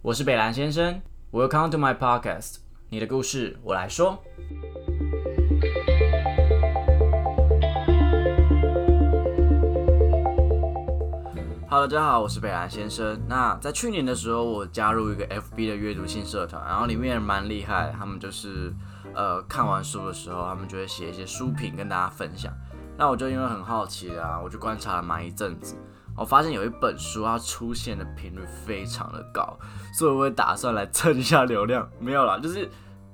我是北兰先生，Welcome to my podcast，你的故事我来说。Hello，大家好，我是北兰先生。那在去年的时候，我加入一个 FB 的阅读性社团，然后里面蛮厉害，他们就是呃看完书的时候，他们就会写一些书评跟大家分享。那我就因为很好奇啊，我就观察了蛮一阵子，我发现有一本书它出现的频率非常的高，所以我会打算来蹭一下流量。没有啦，就是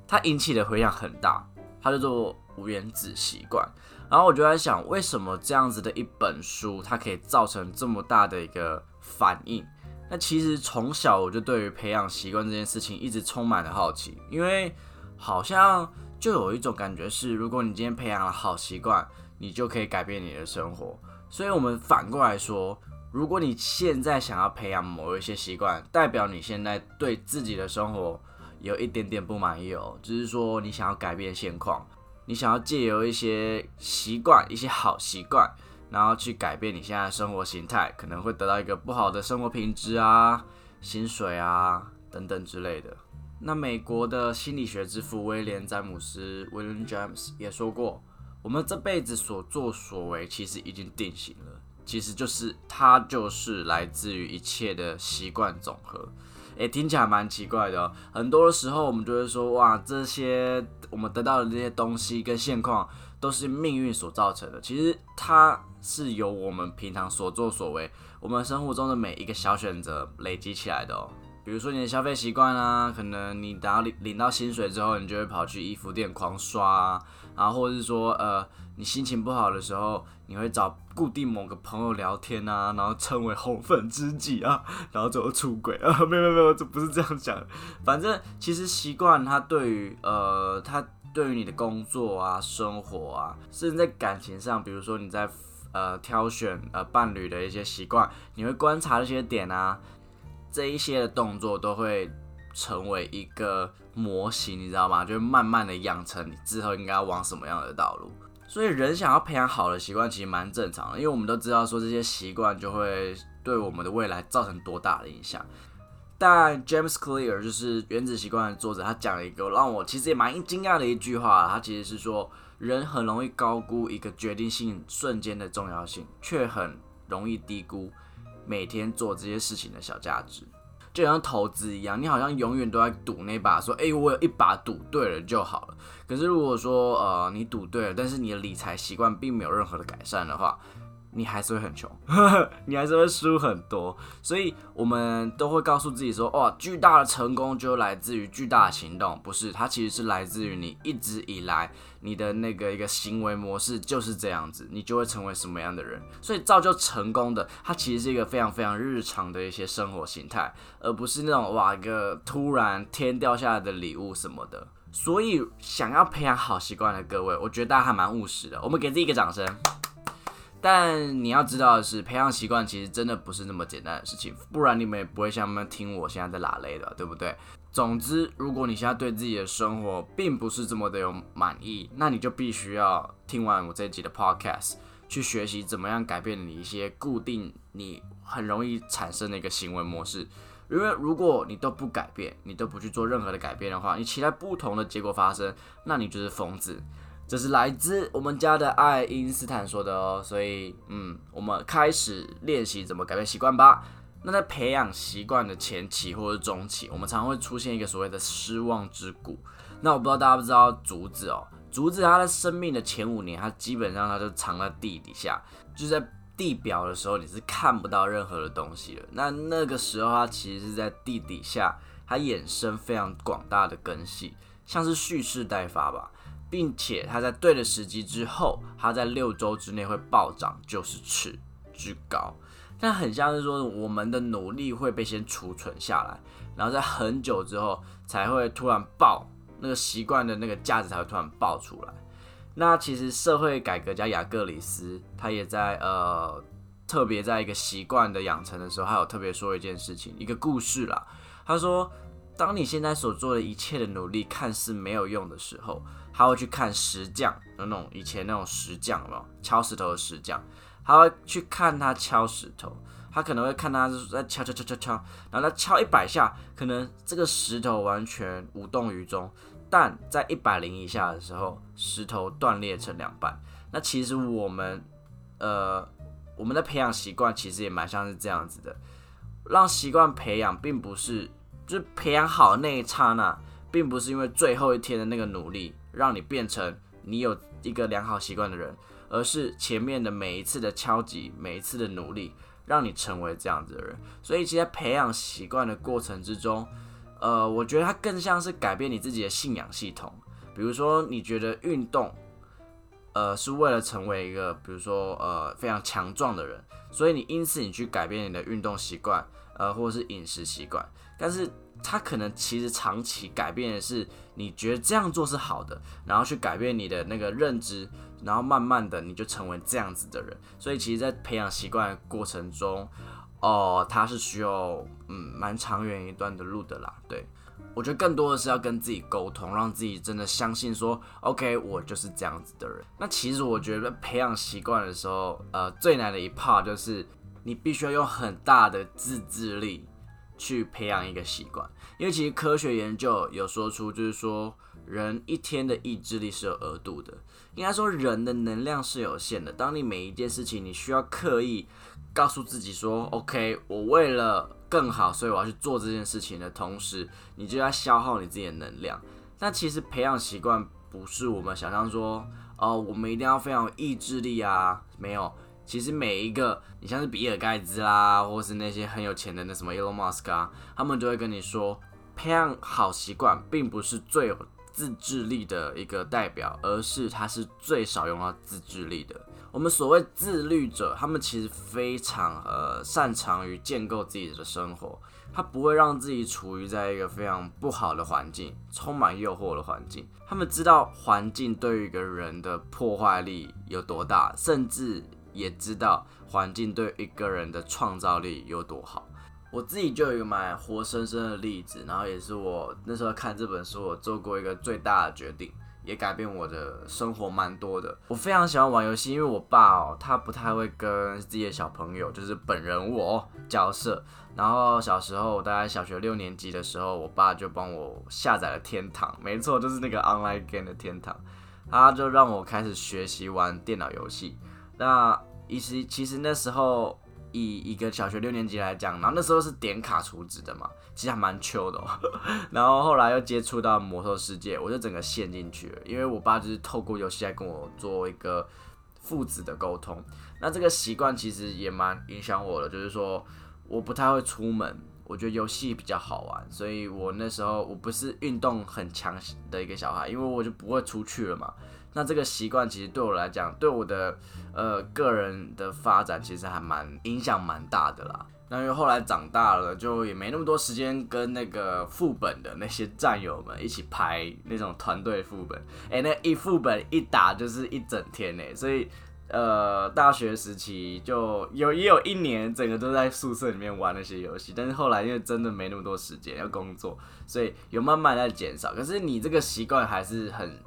它引起的回响很大，它叫做《无原子习惯》。然后我就在想，为什么这样子的一本书，它可以造成这么大的一个反应？那其实从小我就对于培养习惯这件事情一直充满了好奇，因为好像就有一种感觉是，如果你今天培养了好习惯，你就可以改变你的生活，所以我们反过来说，如果你现在想要培养某一些习惯，代表你现在对自己的生活有一点点不满意哦，只是说你想要改变现况，你想要借由一些习惯、一些好习惯，然后去改变你现在生活形态，可能会得到一个不好的生活品质啊、薪水啊等等之类的。那美国的心理学之父威廉詹姆斯 （William James） 也说过。我们这辈子所作所为，其实已经定型了。其实就是它，就是来自于一切的习惯总和。诶，听起来蛮奇怪的哦。很多的时候，我们就会说，哇，这些我们得到的这些东西跟现况，都是命运所造成的。其实它是由我们平常所作所为，我们生活中的每一个小选择累积起来的哦。比如说你的消费习惯啊，可能你等到领领到薪水之后，你就会跑去衣服店狂刷啊。然后或者是说，呃，你心情不好的时候，你会找固定某个朋友聊天啊，然后称为红粉知己啊，然后最后出轨啊？没有没有没有，这不是这样讲。反正其实习惯它对于呃，它对于你的工作啊、生活啊，甚至在感情上，比如说你在呃挑选呃伴侣的一些习惯，你会观察这些点啊，这一些的动作都会。成为一个模型，你知道吗？就慢慢的养成你之后应该要往什么样的道路。所以人想要培养好的习惯，其实蛮正常的，因为我们都知道说这些习惯就会对我们的未来造成多大的影响。但 James Clear 就是《原子习惯》的作者，他讲了一个让我其实也蛮惊讶的一句话，他其实是说，人很容易高估一个决定性瞬间的重要性，却很容易低估每天做这些事情的小价值。就像投资一样，你好像永远都在赌那把，说，哎，我有一把赌对了就好了。可是如果说，呃，你赌对了，但是你的理财习惯并没有任何的改善的话，你还是会很穷，你还是会输很多，所以我们都会告诉自己说，哇，巨大的成功就来自于巨大的行动，不是，它其实是来自于你一直以来你的那个一个行为模式就是这样子，你就会成为什么样的人。所以造就成功的，它其实是一个非常非常日常的一些生活形态，而不是那种哇一个突然天掉下来的礼物什么的。所以想要培养好习惯的各位，我觉得大家还蛮务实的，我们给自己一个掌声。但你要知道的是，培养习惯其实真的不是那么简单的事情，不然你们也不会像他们听我现在在拉累的，对不对？总之，如果你现在对自己的生活并不是这么的有满意，那你就必须要听完我这一集的 podcast，去学习怎么样改变你一些固定你很容易产生的一个行为模式。因为如果你都不改变，你都不去做任何的改变的话，你期待不同的结果发生，那你就是疯子。这是来自我们家的爱因斯坦说的哦，所以嗯，我们开始练习怎么改变习惯吧。那在培养习惯的前期或者中期，我们常会出现一个所谓的失望之谷。那我不知道大家不知道竹子哦，竹子它的生命的前五年，它基本上它就藏在地底下，就在地表的时候你是看不到任何的东西的。那那个时候它其实是在地底下，它衍生非常广大的根系，像是蓄势待发吧。并且它在对的时机之后，它在六周之内会暴涨，就是尺之高。但很像是说，我们的努力会被先储存下来，然后在很久之后才会突然爆，那个习惯的那个价值才会突然爆出来。那其实社会改革家雅各里斯他也在呃特别在一个习惯的养成的时候，他有特别说一件事情，一个故事啦。他说，当你现在所做的一切的努力看似没有用的时候。他会去看石匠，那种以前那种石匠，有没有敲石头的石匠？他会去看他敲石头，他可能会看他是在敲敲敲敲敲，然后他敲一百下，可能这个石头完全无动于衷，但在一百零一下的时候，石头断裂成两半。那其实我们，呃，我们的培养习惯其实也蛮像是这样子的，让习惯培养，并不是就是培养好那一刹那，并不是因为最后一天的那个努力让你变成你有一个良好习惯的人，而是前面的每一次的敲击，每一次的努力。让你成为这样子的人，所以其实培养习惯的过程之中，呃，我觉得它更像是改变你自己的信仰系统。比如说，你觉得运动，呃，是为了成为一个，比如说，呃，非常强壮的人，所以你因此你去改变你的运动习惯，呃，或者是饮食习惯，但是它可能其实长期改变的是你觉得这样做是好的，然后去改变你的那个认知。然后慢慢的你就成为这样子的人，所以其实，在培养习惯的过程中，哦，它是需要嗯蛮长远一段的路的啦。对我觉得更多的是要跟自己沟通，让自己真的相信说，OK，我就是这样子的人。那其实我觉得培养习惯的时候，呃，最难的一 part 就是你必须要用很大的自制力去培养一个习惯，因为其实科学研究有说出，就是说人一天的意志力是有额度的。应该说，人的能量是有限的。当你每一件事情，你需要刻意告诉自己说：“OK，我为了更好，所以我要去做这件事情”的同时，你就要消耗你自己的能量。那其实培养习惯不是我们想象说：“哦，我们一定要非常有意志力啊。”没有，其实每一个，你像是比尔盖茨啦，或是那些很有钱的那什么 Elon Musk 啊，他们就会跟你说，培养好习惯并不是最有。自制力的一个代表，而是他是最少用到自制力的。我们所谓自律者，他们其实非常呃擅长于建构自己的生活，他不会让自己处于在一个非常不好的环境，充满诱惑的环境。他们知道环境对于一个人的破坏力有多大，甚至也知道环境对一个人的创造力有多好。我自己就有一个蛮活生生的例子，然后也是我那时候看这本书，我做过一个最大的决定，也改变我的生活蛮多的。我非常喜欢玩游戏，因为我爸哦，他不太会跟自己的小朋友，就是本人我交涉。然后小时候，大概小学六年级的时候，我爸就帮我下载了天堂，没错，就是那个 online game 的天堂，他就让我开始学习玩电脑游戏。那其实其实那时候。以一个小学六年级来讲，然后那时候是点卡储值的嘛，其实还蛮 Q 的。然后后来又接触到魔兽世界，我就整个陷进去了。因为我爸就是透过游戏来跟我做一个父子的沟通。那这个习惯其实也蛮影响我的，就是说我不太会出门，我觉得游戏比较好玩，所以我那时候我不是运动很强的一个小孩，因为我就不会出去了嘛。那这个习惯其实对我来讲，对我的呃个人的发展其实还蛮影响蛮大的啦。那因为后来长大了，就也没那么多时间跟那个副本的那些战友们一起排那种团队副本。哎，那一副本一打就是一整天呢，所以呃大学时期就有也有一年整个都在宿舍里面玩那些游戏。但是后来因为真的没那么多时间要工作，所以有慢慢在减少。可是你这个习惯还是很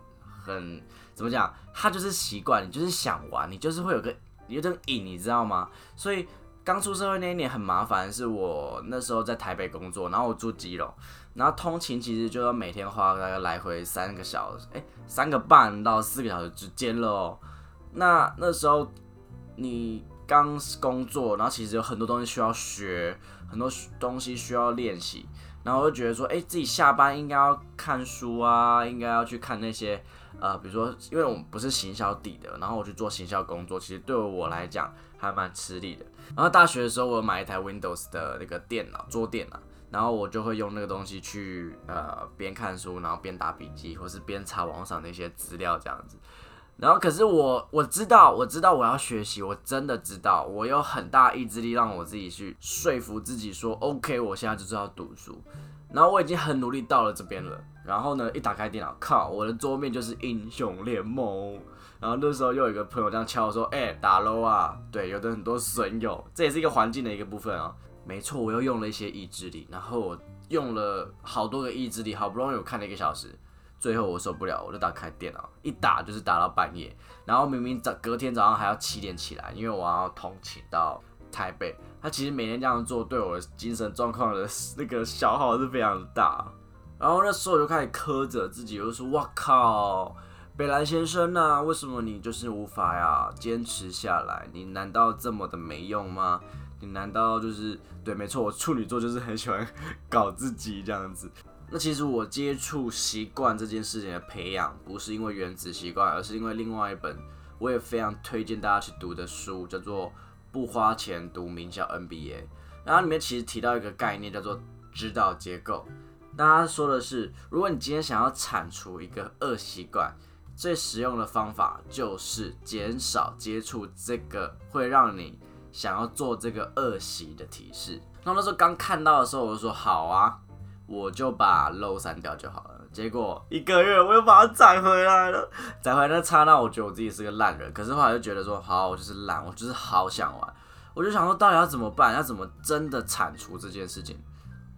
很。怎么讲？他就是习惯，你就是想玩，你就是会有个有点瘾，你知道吗？所以刚出社会那一年很麻烦，是我那时候在台北工作，然后我住基隆，然后通勤其实就要每天花大概来回三个小时，哎，三个半到四个小时之间了哦。那那时候你刚工作，然后其实有很多东西需要学，很多东西需要练习，然后我就觉得说，哎，自己下班应该要看书啊，应该要去看那些。呃，比如说，因为我们不是行销底的，然后我去做行销工作，其实对我来讲还蛮吃力的。然后大学的时候，我买一台 Windows 的那个电脑，桌电脑，然后我就会用那个东西去呃边看书，然后边打笔记，或是边查网上那些资料这样子。然后可是我我知道，我知道我要学习，我真的知道，我有很大意志力让我自己去说服自己说，OK，我现在就是要读书。然后我已经很努力到了这边了，然后呢，一打开电脑，靠，我的桌面就是英雄联盟。然后那时候又有一个朋友这样敲我说：“哎，打 low 啊！”对，有的很多损友，这也是一个环境的一个部分啊。没错，我又用了一些意志力，然后我用了好多个意志力，好不容易我看了一个小时，最后我受不了，我就打开电脑，一打就是打到半夜。然后明明早隔天早上还要七点起来，因为我要通勤到台北。那其实每天这样做，对我的精神状况的那个消耗是非常大。然后那时候我就开始苛责自己，我就说：“哇靠，北兰先生呐，为什么你就是无法呀坚持下来？你难道这么的没用吗？你难道就是对？没错，我处女座就是很喜欢搞自己这样子。那其实我接触习惯这件事情的培养，不是因为原子习惯，而是因为另外一本我也非常推荐大家去读的书，叫做《不花钱读名校 NBA》。然后里面其实提到一个概念，叫做指导结构。大家说的是，如果你今天想要铲除一个恶习惯，最实用的方法就是减少接触这个会让你想要做这个恶习的提示。那那时候刚看到的时候，我就说好啊，我就把漏删掉就好了。结果一个月我又把它攒回来了，攒回来那刹那，我觉得我自己是个烂人。可是后来就觉得说，好，我就是懒，我就是好想玩，我就想说，到底要怎么办？要怎么真的铲除这件事情？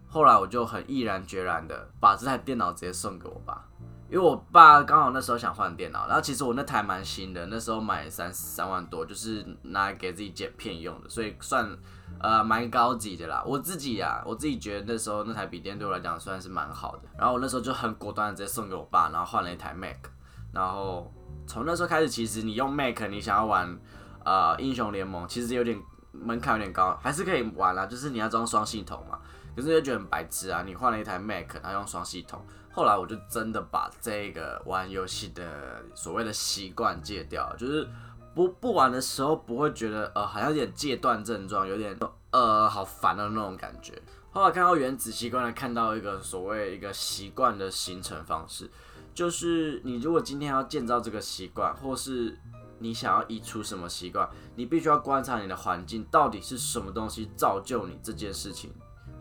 后来我就很毅然决然的把这台电脑直接送给我爸，因为我爸刚好那时候想换电脑，然后其实我那台蛮新的，那时候买三三万多，就是拿来给自己剪片用的，所以算呃蛮高级的啦。我自己呀，我自己觉得那时候那台笔电对我来讲算是蛮好的，然后我那时候就很果断的直接送给我爸，然后换了一台 Mac，然后从那时候开始，其实你用 Mac 你想要玩呃英雄联盟，其实有点门槛有点高，还是可以玩啦，就是你要装双系统嘛。可是就觉得很白痴啊！你换了一台 Mac，然后用双系统。后来我就真的把这个玩游戏的所谓的习惯戒掉，就是不不玩的时候不会觉得呃好像有点戒断症状，有点呃好烦的那种感觉。后来看到原子习惯，看到一个所谓一个习惯的形成方式，就是你如果今天要建造这个习惯，或是你想要移除什么习惯，你必须要观察你的环境到底是什么东西造就你这件事情。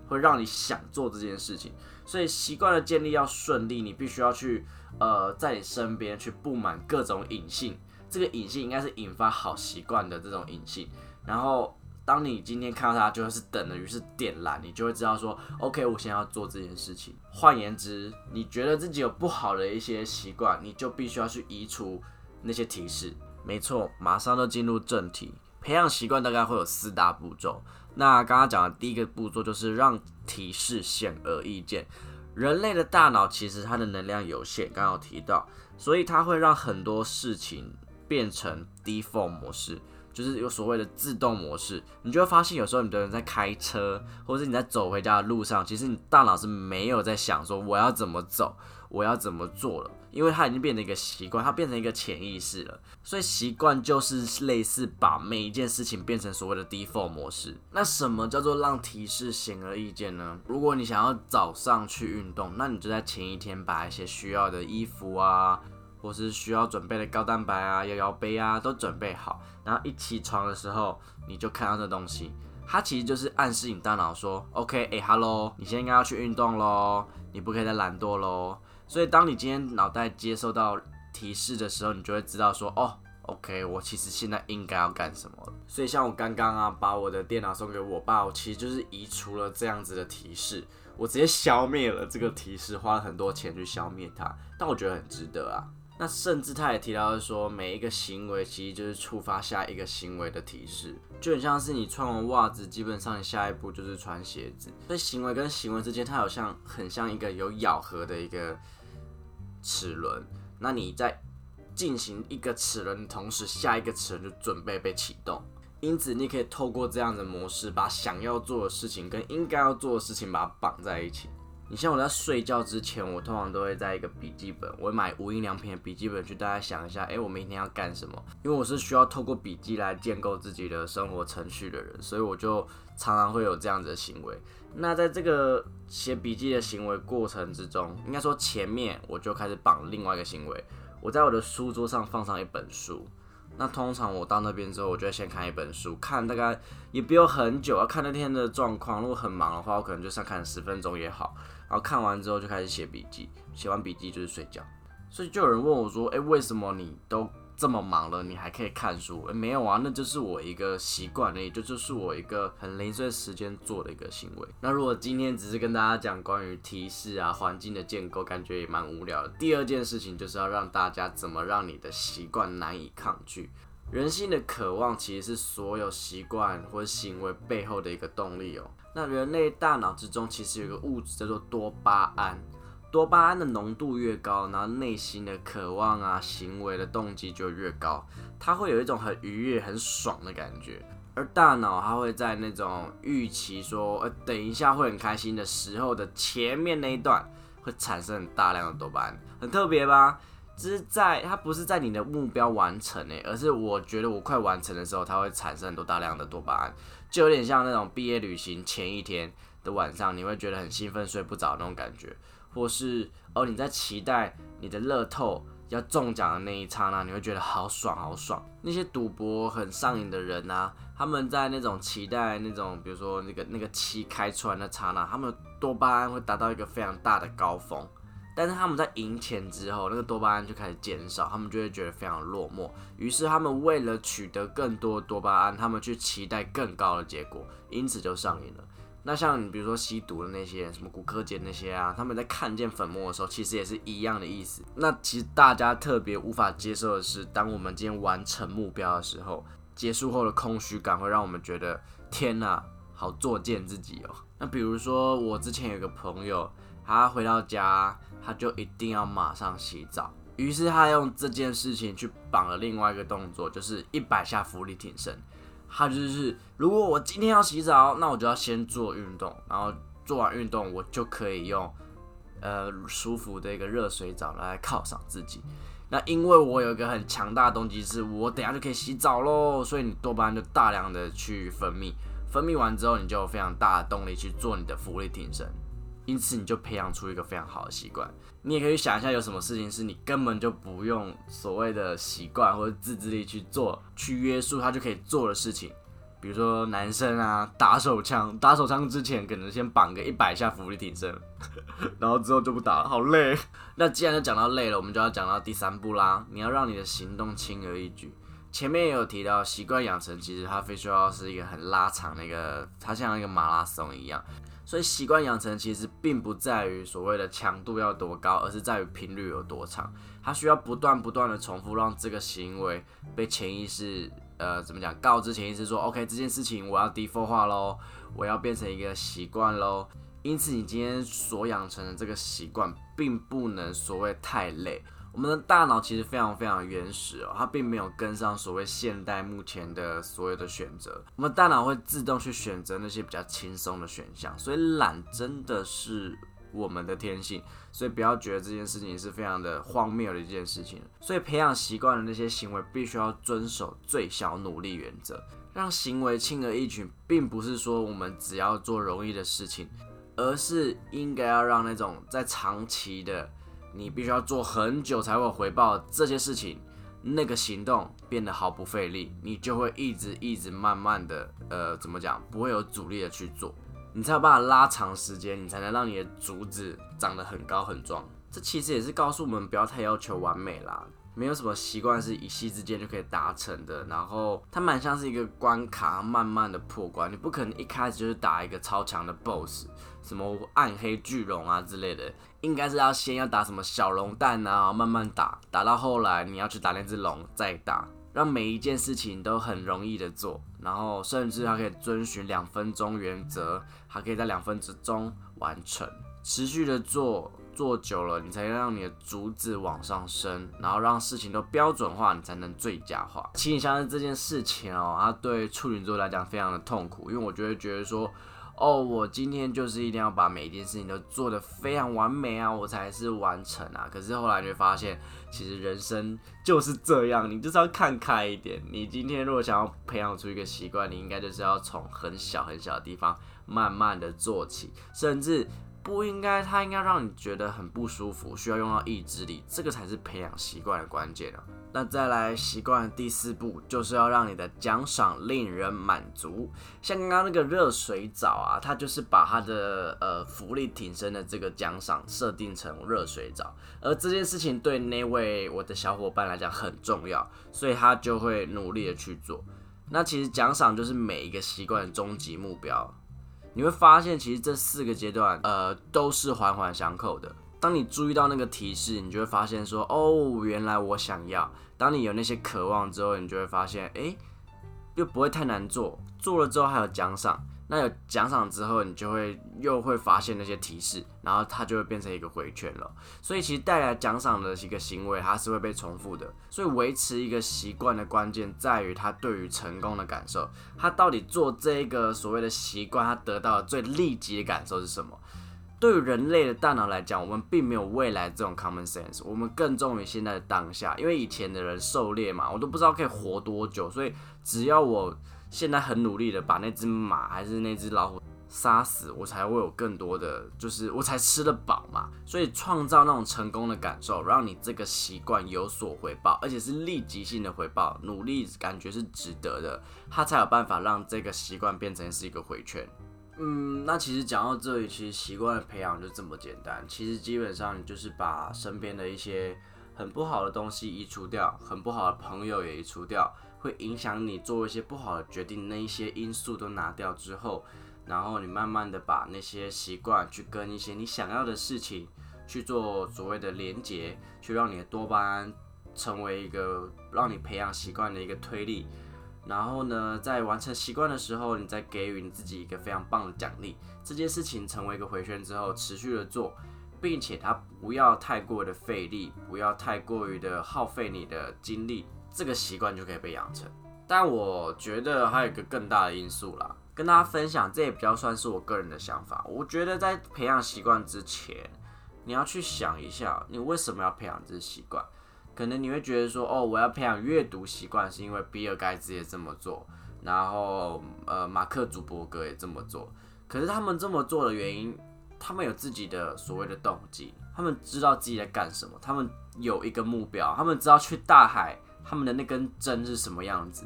会让你想做这件事情，所以习惯的建立要顺利，你必须要去呃在你身边去布满各种隐性，这个隐性应该是引发好习惯的这种隐性。然后当你今天看到它，就是等于是点燃，你就会知道说，OK，我现在要做这件事情。换言之，你觉得自己有不好的一些习惯，你就必须要去移除那些提示。没错，马上就进入正题，培养习惯大概会有四大步骤。那刚刚讲的第一个步骤就是让提示显而易见。人类的大脑其实它的能量有限，刚刚有提到，所以它会让很多事情变成 default 模式，就是有所谓的自动模式。你就会发现，有时候你的人在开车，或者是你在走回家的路上，其实你大脑是没有在想说我要怎么走，我要怎么做了。因为它已经变成一个习惯，它变成一个潜意识了，所以习惯就是类似把每一件事情变成所谓的 default 模式。那什么叫做让提示显而易见呢？如果你想要早上去运动，那你就在前一天把一些需要的衣服啊，或是需要准备的高蛋白啊、摇摇杯啊都准备好，然后一起床的时候你就看到这东西，它其实就是暗示你大脑说，OK，哎，Hello，你现在应该要去运动喽，你不可以再懒惰喽。所以，当你今天脑袋接收到提示的时候，你就会知道说，哦，OK，我其实现在应该要干什么。所以，像我刚刚啊，把我的电脑送给我爸，我其实就是移除了这样子的提示，我直接消灭了这个提示，花了很多钱去消灭它，但我觉得很值得啊。那甚至他也提到说，每一个行为其实就是触发下一个行为的提示，就很像是你穿完袜子，基本上你下一步就是穿鞋子。所以行为跟行为之间，它好像很像一个有咬合的一个。齿轮，那你在进行一个齿轮的同时，下一个齿轮就准备被启动。因此，你可以透过这样的模式，把想要做的事情跟应该要做的事情把它绑在一起。你像我在睡觉之前，我通常都会在一个笔记本，我买无印良品的笔记本去，大家想一下，哎，我明天要干什么？因为我是需要透过笔记来建构自己的生活程序的人，所以我就常常会有这样子的行为。那在这个写笔记的行为过程之中，应该说前面我就开始绑另外一个行为，我在我的书桌上放上一本书。那通常我到那边之后，我就先看一本书，看大概也不用很久，要看那天的状况。如果很忙的话，我可能就上看十分钟也好。然后看完之后就开始写笔记，写完笔记就是睡觉。所以就有人问我说：“诶，为什么你都？”这么忙了，你还可以看书？没有啊，那就是我一个习惯，也就就是我一个很零碎时间做的一个行为。那如果今天只是跟大家讲关于提示啊、环境的建构，感觉也蛮无聊的。第二件事情就是要让大家怎么让你的习惯难以抗拒。人性的渴望其实是所有习惯或行为背后的一个动力哦。那人类大脑之中其实有个物质叫做多巴胺，多巴胺的浓度越高，然后内心的渴望啊、行为的动机就越高，它会有一种很愉悦、很爽的感觉。而大脑它会在那种预期说，呃，等一下会很开心的时候的前面那一段，会产生很大量的多巴胺，很特别吧？只是在它不是在你的目标完成诶，而是我觉得我快完成的时候，它会产生很多大量的多巴胺，就有点像那种毕业旅行前一天的晚上，你会觉得很兴奋，睡不着那种感觉，或是哦你在期待你的乐透。要中奖的那一刹那，你会觉得好爽好爽。那些赌博很上瘾的人啊，他们在那种期待那种，比如说那个那个七开出来的刹那，他们多巴胺会达到一个非常大的高峰。但是他们在赢钱之后，那个多巴胺就开始减少，他们就会觉得非常落寞。于是他们为了取得更多多巴胺，他们去期待更高的结果，因此就上瘾了。那像你比如说吸毒的那些什么骨科碱那些啊，他们在看见粉末的时候，其实也是一样的意思。那其实大家特别无法接受的是，当我们今天完成目标的时候，结束后的空虚感会让我们觉得天哪，好作践自己哦。那比如说我之前有个朋友，他回到家他就一定要马上洗澡，于是他用这件事情去绑了另外一个动作，就是一百下浮力挺身。他就是，如果我今天要洗澡，那我就要先做运动，然后做完运动，我就可以用呃舒服的一个热水澡来犒赏自己。那因为我有一个很强大的动机，是我等下就可以洗澡喽，所以你多巴胺就大量的去分泌，分泌完之后，你就有非常大的动力去做你的浮力挺身。因此，你就培养出一个非常好的习惯。你也可以想一下，有什么事情是你根本就不用所谓的习惯或者自制力去做、去约束他就可以做的事情。比如说，男生啊，打手枪，打手枪之前可能先绑个一百下浮力挺身，然后之后就不打了，好累。那既然都讲到累了，我们就要讲到第三步啦。你要让你的行动轻而易举。前面也有提到，习惯养成其实它非需要是一个很拉长的一个，它像一个马拉松一样。所以习惯养成其实并不在于所谓的强度要多高，而是在于频率有多长。它需要不断不断的重复，让这个行为被潜意识呃怎么讲告知潜意识说，OK 这件事情我要 default 化喽，我要变成一个习惯喽。因此你今天所养成的这个习惯，并不能所谓太累。我们的大脑其实非常非常原始哦，它并没有跟上所谓现代目前的所有的选择。我们大脑会自动去选择那些比较轻松的选项，所以懒真的是我们的天性。所以不要觉得这件事情是非常的荒谬的一件事情。所以培养习惯的那些行为，必须要遵守最小努力原则，让行为轻而易举，并不是说我们只要做容易的事情，而是应该要让那种在长期的。你必须要做很久才会回报这些事情，那个行动变得毫不费力，你就会一直一直慢慢的，呃，怎么讲，不会有阻力的去做，你才有办法拉长时间，你才能让你的竹子长得很高很壮。这其实也是告诉我们不要太要求完美啦，没有什么习惯是一夕之间就可以达成的，然后它蛮像是一个关卡，慢慢的破关，你不可能一开始就是打一个超强的 BOSS。什么暗黑巨龙啊之类的，应该是要先要打什么小龙蛋啊，慢慢打，打到后来你要去打那只龙再打，让每一件事情都很容易的做，然后甚至它可以遵循两分钟原则，还可以在两分之中完成，持续的做，做久了你才能让你的竹子往上升，然后让事情都标准化，你才能最佳化。其实像是这件事情哦，它对处女座来讲非常的痛苦，因为我就会觉得说。哦，我今天就是一定要把每一件事情都做得非常完美啊，我才是完成啊。可是后来你会发现，其实人生就是这样，你就是要看开一点。你今天如果想要培养出一个习惯，你应该就是要从很小很小的地方慢慢的做起，甚至。不应该，它应该让你觉得很不舒服，需要用到意志力，这个才是培养习惯的关键啊。那再来，习惯的第四步就是要让你的奖赏令人满足。像刚刚那个热水澡啊，它就是把它的呃浮力挺身的这个奖赏设定成热水澡，而这件事情对那位我的小伙伴来讲很重要，所以他就会努力的去做。那其实奖赏就是每一个习惯的终极目标。你会发现，其实这四个阶段，呃，都是环环相扣的。当你注意到那个提示，你就会发现说，哦，原来我想要。当你有那些渴望之后，你就会发现，哎，又不会太难做，做了之后还有奖赏。那有奖赏之后，你就会又会发现那些提示，然后它就会变成一个回圈了。所以其实带来奖赏的一个行为，它是会被重复的。所以维持一个习惯的关键在于它对于成功的感受。它到底做这个所谓的习惯，它得到的最立即的感受是什么？对于人类的大脑来讲，我们并没有未来这种 common sense，我们更重于现在的当下。因为以前的人狩猎嘛，我都不知道可以活多久，所以只要我。现在很努力的把那只马还是那只老虎杀死，我才会有更多的，就是我才吃得饱嘛。所以创造那种成功的感受，让你这个习惯有所回报，而且是立即性的回报，努力感觉是值得的，它才有办法让这个习惯变成是一个回圈。嗯，那其实讲到这里，其实习惯的培养就这么简单。其实基本上你就是把身边的一些很不好的东西移除掉，很不好的朋友也移除掉。会影响你做一些不好的决定，那一些因素都拿掉之后，然后你慢慢的把那些习惯去跟一些你想要的事情去做所谓的连接，去让你的多巴胺成为一个让你培养习惯的一个推力。然后呢，在完成习惯的时候，你再给予你自己一个非常棒的奖励。这件事情成为一个回旋之后，持续的做，并且它不要太过的费力，不要太过于的耗费你的精力。这个习惯就可以被养成，但我觉得还有一个更大的因素啦，跟大家分享，这也比较算是我个人的想法。我觉得在培养习惯之前，你要去想一下，你为什么要培养这习惯？可能你会觉得说，哦，我要培养阅读习惯，是因为比尔盖茨也这么做，然后呃，马克祖伯格也这么做。可是他们这么做的原因，他们有自己的所谓的动机，他们知道自己在干什么，他们有一个目标，他们知道去大海。他们的那根针是什么样子？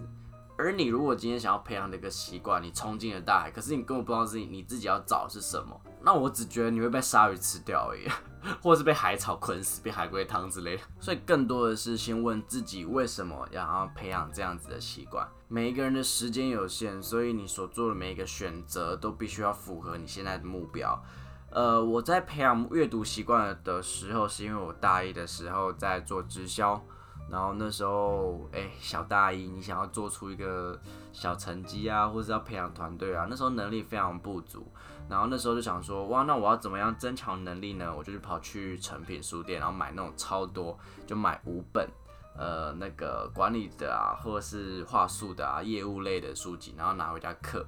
而你如果今天想要培养的一个习惯，你冲进了大海，可是你根本不知道自己你自己要找是什么，那我只觉得你会被鲨鱼吃掉而已，或者是被海草捆死，被海龟汤之类的。所以更多的是先问自己为什么要培养这样子的习惯。每一个人的时间有限，所以你所做的每一个选择都必须要符合你现在的目标。呃，我在培养阅读习惯的时候，是因为我大一的时候在做直销。然后那时候，哎，小大一，你想要做出一个小成绩啊，或者要培养团队啊，那时候能力非常不足。然后那时候就想说，哇，那我要怎么样增强能力呢？我就去跑去成品书店，然后买那种超多，就买五本，呃，那个管理的啊，或者是话术的啊，业务类的书籍，然后拿回家课。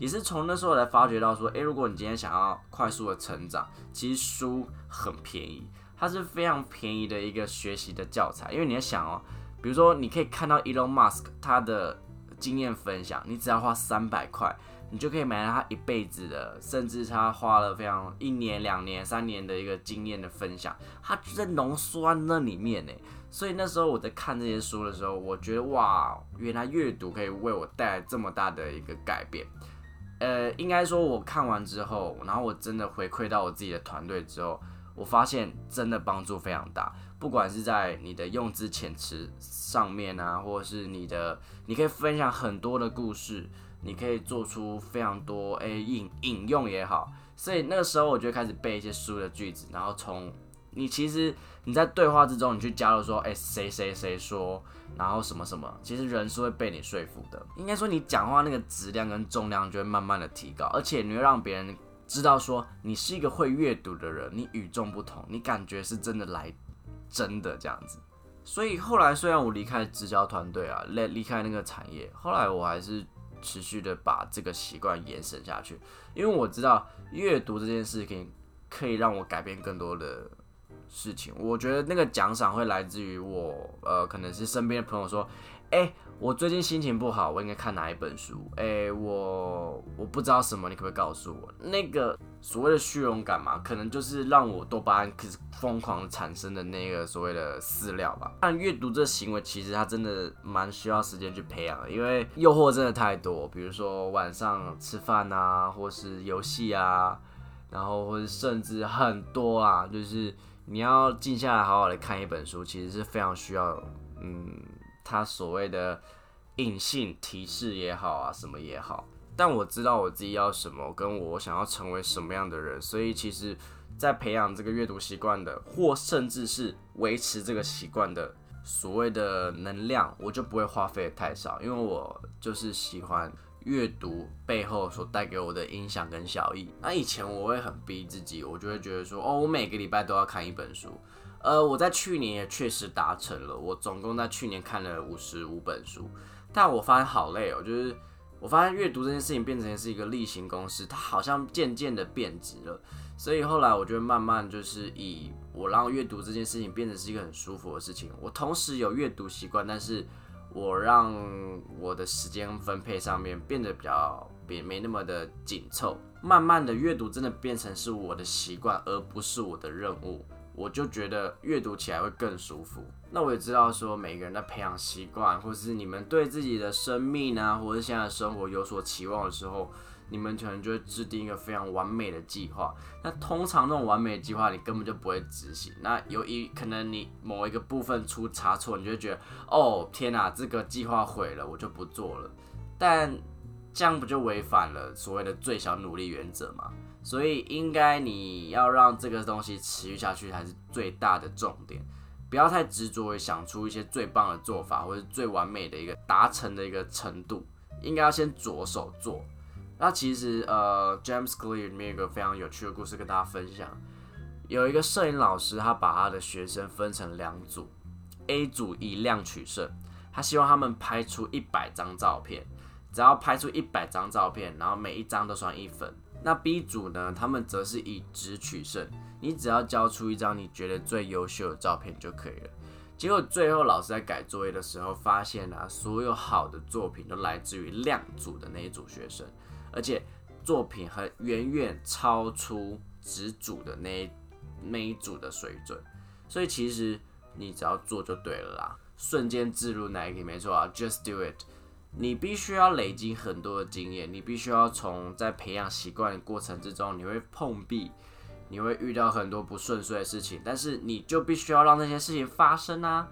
也是从那时候才发觉到说，哎，如果你今天想要快速的成长，其实书很便宜。它是非常便宜的一个学习的教材，因为你要想哦，比如说你可以看到 Elon Musk 他的经验分享，你只要花三百块，你就可以买到他一辈子的，甚至他花了非常一年、两年、三年的一个经验的分享，他就在浓缩那里面呢。所以那时候我在看这些书的时候，我觉得哇，原来阅读可以为我带来这么大的一个改变。呃，应该说我看完之后，然后我真的回馈到我自己的团队之后。我发现真的帮助非常大，不管是在你的用字遣词上面啊，或者是你的，你可以分享很多的故事，你可以做出非常多诶引引用也好，所以那个时候我就开始背一些书的句子，然后从你其实你在对话之中，你去加入说，诶谁谁谁说，然后什么什么，其实人是会被你说服的，应该说你讲话那个质量跟重量就会慢慢的提高，而且你会让别人。知道说你是一个会阅读的人，你与众不同，你感觉是真的来真的这样子。所以后来虽然我离开直销团队啊，离离开那个产业，后来我还是持续的把这个习惯延伸下去，因为我知道阅读这件事情可以让我改变更多的事情。我觉得那个奖赏会来自于我，呃，可能是身边的朋友说。哎，我最近心情不好，我应该看哪一本书？哎，我我不知道什么，你可不可以告诉我？那个所谓的虚荣感嘛，可能就是让我多巴胺开始疯狂产生的那个所谓的饲料吧。但阅读这行为其实它真的蛮需要时间去培养的，因为诱惑真的太多，比如说晚上吃饭啊，或是游戏啊，然后或者甚至很多啊，就是你要静下来好好的看一本书，其实是非常需要，嗯。他所谓的隐性提示也好啊，什么也好，但我知道我自己要什么，跟我想要成为什么样的人，所以其实在培养这个阅读习惯的，或甚至是维持这个习惯的所谓的能量，我就不会花费太少，因为我就是喜欢阅读背后所带给我的影响跟效益。那以前我会很逼自己，我就会觉得说，哦，我每个礼拜都要看一本书。呃，我在去年也确实达成了，我总共在去年看了五十五本书，但我发现好累哦，就是我发现阅读这件事情变成是一个例行公事，它好像渐渐的变质了。所以后来我就慢慢就是以我让阅读这件事情变成是一个很舒服的事情。我同时有阅读习惯，但是我让我的时间分配上面变得比较别没那么的紧凑。慢慢的阅读真的变成是我的习惯，而不是我的任务。我就觉得阅读起来会更舒服。那我也知道说每个人的培养习惯，或是你们对自己的生命啊，或者现在生活有所期望的时候。你们可能就会制定一个非常完美的计划，那通常那种完美的计划你根本就不会执行。那有一可能你某一个部分出差错，你就会觉得哦天哪，这个计划毁了，我就不做了。但这样不就违反了所谓的最小努力原则吗？所以应该你要让这个东西持续下去才是最大的重点，不要太执着于想出一些最棒的做法或者最完美的一个达成的一个程度，应该要先着手做。那其实，呃，James Clear 里面有个非常有趣的故事跟大家分享。有一个摄影老师，他把他的学生分成两组，A 组以量取胜，他希望他们拍出一百张照片，只要拍出一百张照片，然后每一张都算一分。那 B 组呢，他们则是以值取胜，你只要交出一张你觉得最优秀的照片就可以了。结果最后老师在改作业的时候，发现啊，所有好的作品都来自于量组的那一组学生。而且作品还远远超出只组的那那一组的水准，所以其实你只要做就对了啦，瞬间置入 Nike 没错啊，Just do it。你必须要累积很多的经验，你必须要从在培养习惯的过程之中，你会碰壁，你会遇到很多不顺遂的事情，但是你就必须要让那些事情发生啊，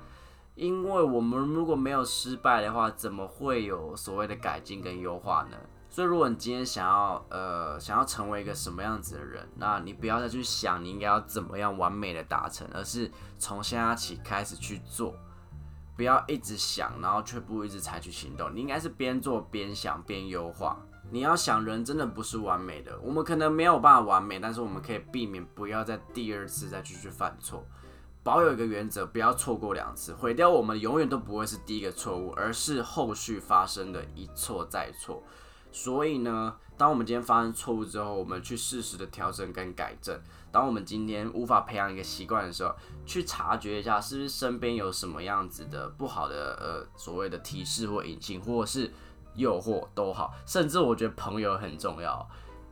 因为我们如果没有失败的话，怎么会有所谓的改进跟优化呢？所以，如果你今天想要呃想要成为一个什么样子的人，那你不要再去想你应该要怎么样完美的达成，而是从现在起开始去做，不要一直想，然后却不一直采取行动。你应该是边做边想边优化。你要想，人真的不是完美的，我们可能没有办法完美，但是我们可以避免不要在第二次再继续犯错。保有一个原则，不要错过两次，毁掉我们永远都不会是第一个错误，而是后续发生的一错再错。所以呢，当我们今天发生错误之后，我们去适时的调整跟改正。当我们今天无法培养一个习惯的时候，去察觉一下是不是身边有什么样子的不好的呃所谓的提示或引擎，或是诱惑都好。甚至我觉得朋友很重要。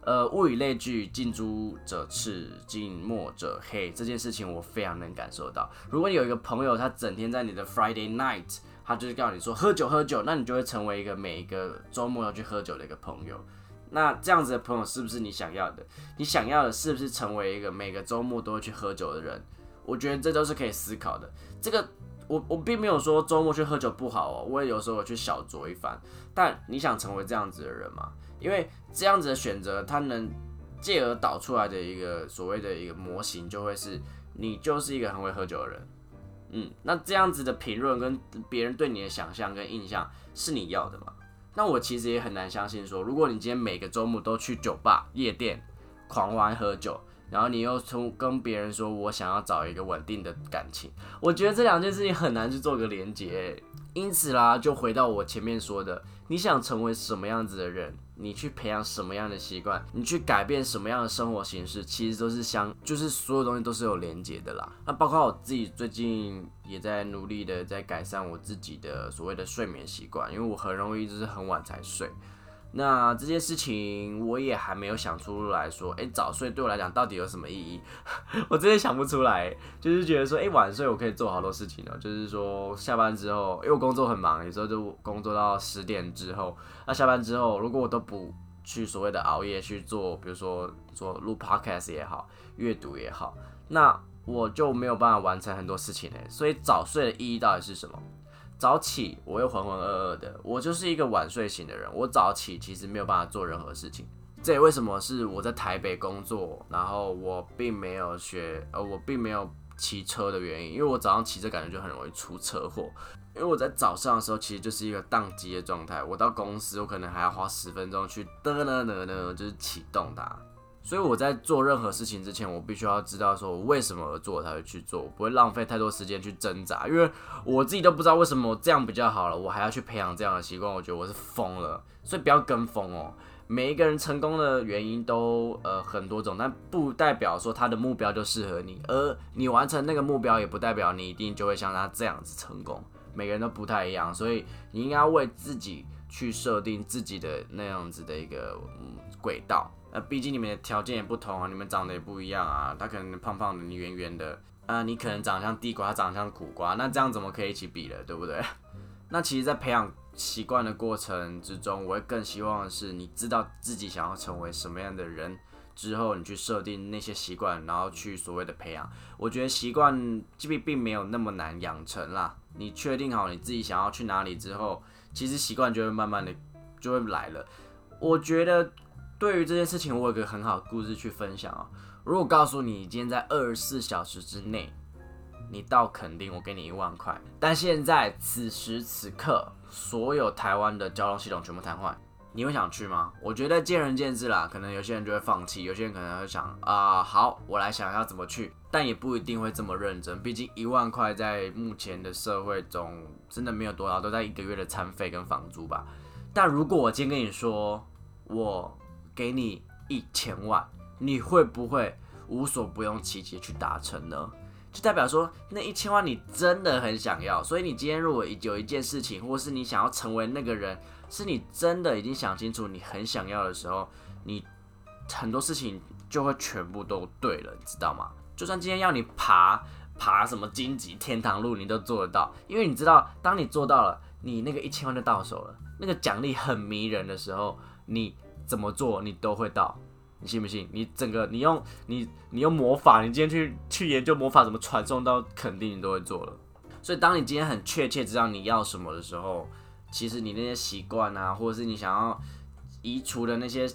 呃，物以类聚，近朱者赤，近墨者黑，这件事情我非常能感受到。如果你有一个朋友，他整天在你的 Friday night。他就是告诉你说喝酒喝酒，那你就会成为一个每一个周末要去喝酒的一个朋友。那这样子的朋友是不是你想要的？你想要的是不是成为一个每个周末都会去喝酒的人？我觉得这都是可以思考的。这个我我并没有说周末去喝酒不好哦，我也有时候去小酌一番。但你想成为这样子的人吗？因为这样子的选择，它能借而导出来的一个所谓的一个模型，就会是你就是一个很会喝酒的人。嗯，那这样子的评论跟别人对你的想象跟印象是你要的吗？那我其实也很难相信说，如果你今天每个周末都去酒吧、夜店狂欢喝酒，然后你又从跟别人说我想要找一个稳定的感情，我觉得这两件事情很难去做个连结。因此啦，就回到我前面说的，你想成为什么样子的人？你去培养什么样的习惯，你去改变什么样的生活形式，其实都是相，就是所有东西都是有连接的啦。那包括我自己最近也在努力的在改善我自己的所谓的睡眠习惯，因为我很容易就是很晚才睡。那这件事情我也还没有想出来说，哎，早睡对我来讲到底有什么意义？我真的想不出来。就是觉得说，哎，晚睡我可以做好多事情呢。就是说下班之后，因为我工作很忙，有时候就工作到十点之后。那下班之后，如果我都不去所谓的熬夜去做，比如说做录 podcast 也好，阅读也好，那我就没有办法完成很多事情嘞。所以早睡的意义到底是什么？早起我又浑浑噩噩的，我就是一个晚睡型的人。我早起其实没有办法做任何事情。这也为什么是我在台北工作，然后我并没有学，呃，我并没有骑车的原因，因为我早上骑车感觉就很容易出车祸。因为我在早上的时候其实就是一个宕机的状态，我到公司我可能还要花十分钟去噔噔噔噔，就是启动它。所以我在做任何事情之前，我必须要知道说我为什么而做才会去做，我不会浪费太多时间去挣扎。因为我自己都不知道为什么这样比较好了，我还要去培养这样的习惯，我觉得我是疯了。所以不要跟风哦。每一个人成功的原因都呃很多种，但不代表说他的目标就适合你，而你完成那个目标也不代表你一定就会像他这样子成功。每个人都不太一样，所以你应该为自己去设定自己的那样子的一个轨道。呃，毕竟你们的条件也不同啊，你们长得也不一样啊。他可能胖胖的，你圆圆的，啊，你可能长得像地瓜，他长得像苦瓜，那这样怎么可以一起比了，对不对？那其实，在培养。习惯的过程之中，我会更希望的是，你知道自己想要成为什么样的人之后，你去设定那些习惯，然后去所谓的培养。我觉得习惯并并没有那么难养成啦。你确定好你自己想要去哪里之后，其实习惯就会慢慢的就会来了。我觉得对于这件事情，我有个很好的故事去分享啊。如果告诉你今天在二十四小时之内，你到肯定我给你一万块，但现在此时此刻。所有台湾的交通系统全部瘫痪，你会想去吗？我觉得见仁见智啦，可能有些人就会放弃，有些人可能会想啊，好，我来想要怎么去，但也不一定会这么认真。毕竟一万块在目前的社会中真的没有多少，都在一个月的餐费跟房租吧。但如果我今天跟你说，我给你一千万，你会不会无所不用其极去达成呢？就代表说那一千万你真的很想要，所以你今天如果有一件事情，或是你想要成为那个人，是你真的已经想清楚你很想要的时候，你很多事情就会全部都对了，你知道吗？就算今天要你爬爬什么荆棘天堂路，你都做得到，因为你知道，当你做到了，你那个一千万就到手了，那个奖励很迷人的时候，你怎么做你都会到。你信不信？你整个你用你你用魔法，你今天去去研究魔法怎么传送到，肯定你都会做了。所以当你今天很确切知道你要什么的时候，其实你那些习惯啊，或者是你想要移除的那些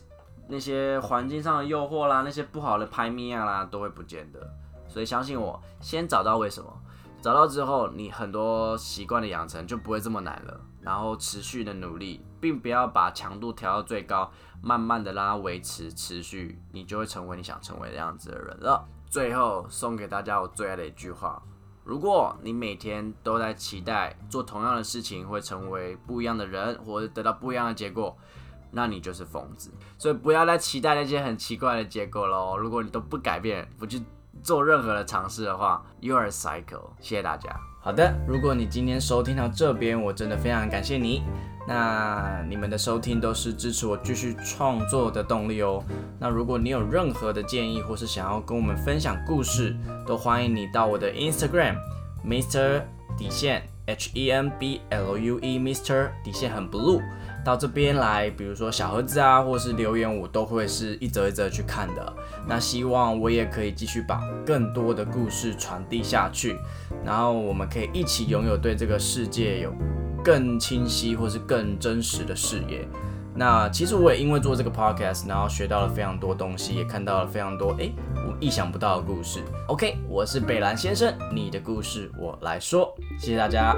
那些环境上的诱惑啦，那些不好的排咪啊啦，都会不见的。所以相信我，先找到为什么，找到之后，你很多习惯的养成就不会这么难了。然后持续的努力，并不要把强度调到最高。慢慢的让它维持持续，你就会成为你想成为的样子的人了。最后送给大家我最爱的一句话：如果你每天都在期待做同样的事情会成为不一样的人，或者得到不一样的结果，那你就是疯子。所以不要再期待那些很奇怪的结果喽。如果你都不改变，不去做任何的尝试的话，You are a cycle。谢谢大家。好的，如果你今天收听到这边，我真的非常感谢你。那你们的收听都是支持我继续创作的动力哦。那如果你有任何的建议，或是想要跟我们分享故事，都欢迎你到我的 Instagram Mr 底线 H E N B L U E Mr 底线很 blue 到这边来，比如说小盒子啊，或是留言，我都会是一则一则去看的。那希望我也可以继续把更多的故事传递下去，然后我们可以一起拥有对这个世界有。更清晰或是更真实的视野。那其实我也因为做这个 podcast，然后学到了非常多东西，也看到了非常多诶我意想不到的故事。OK，我是北兰先生，你的故事我来说，谢谢大家。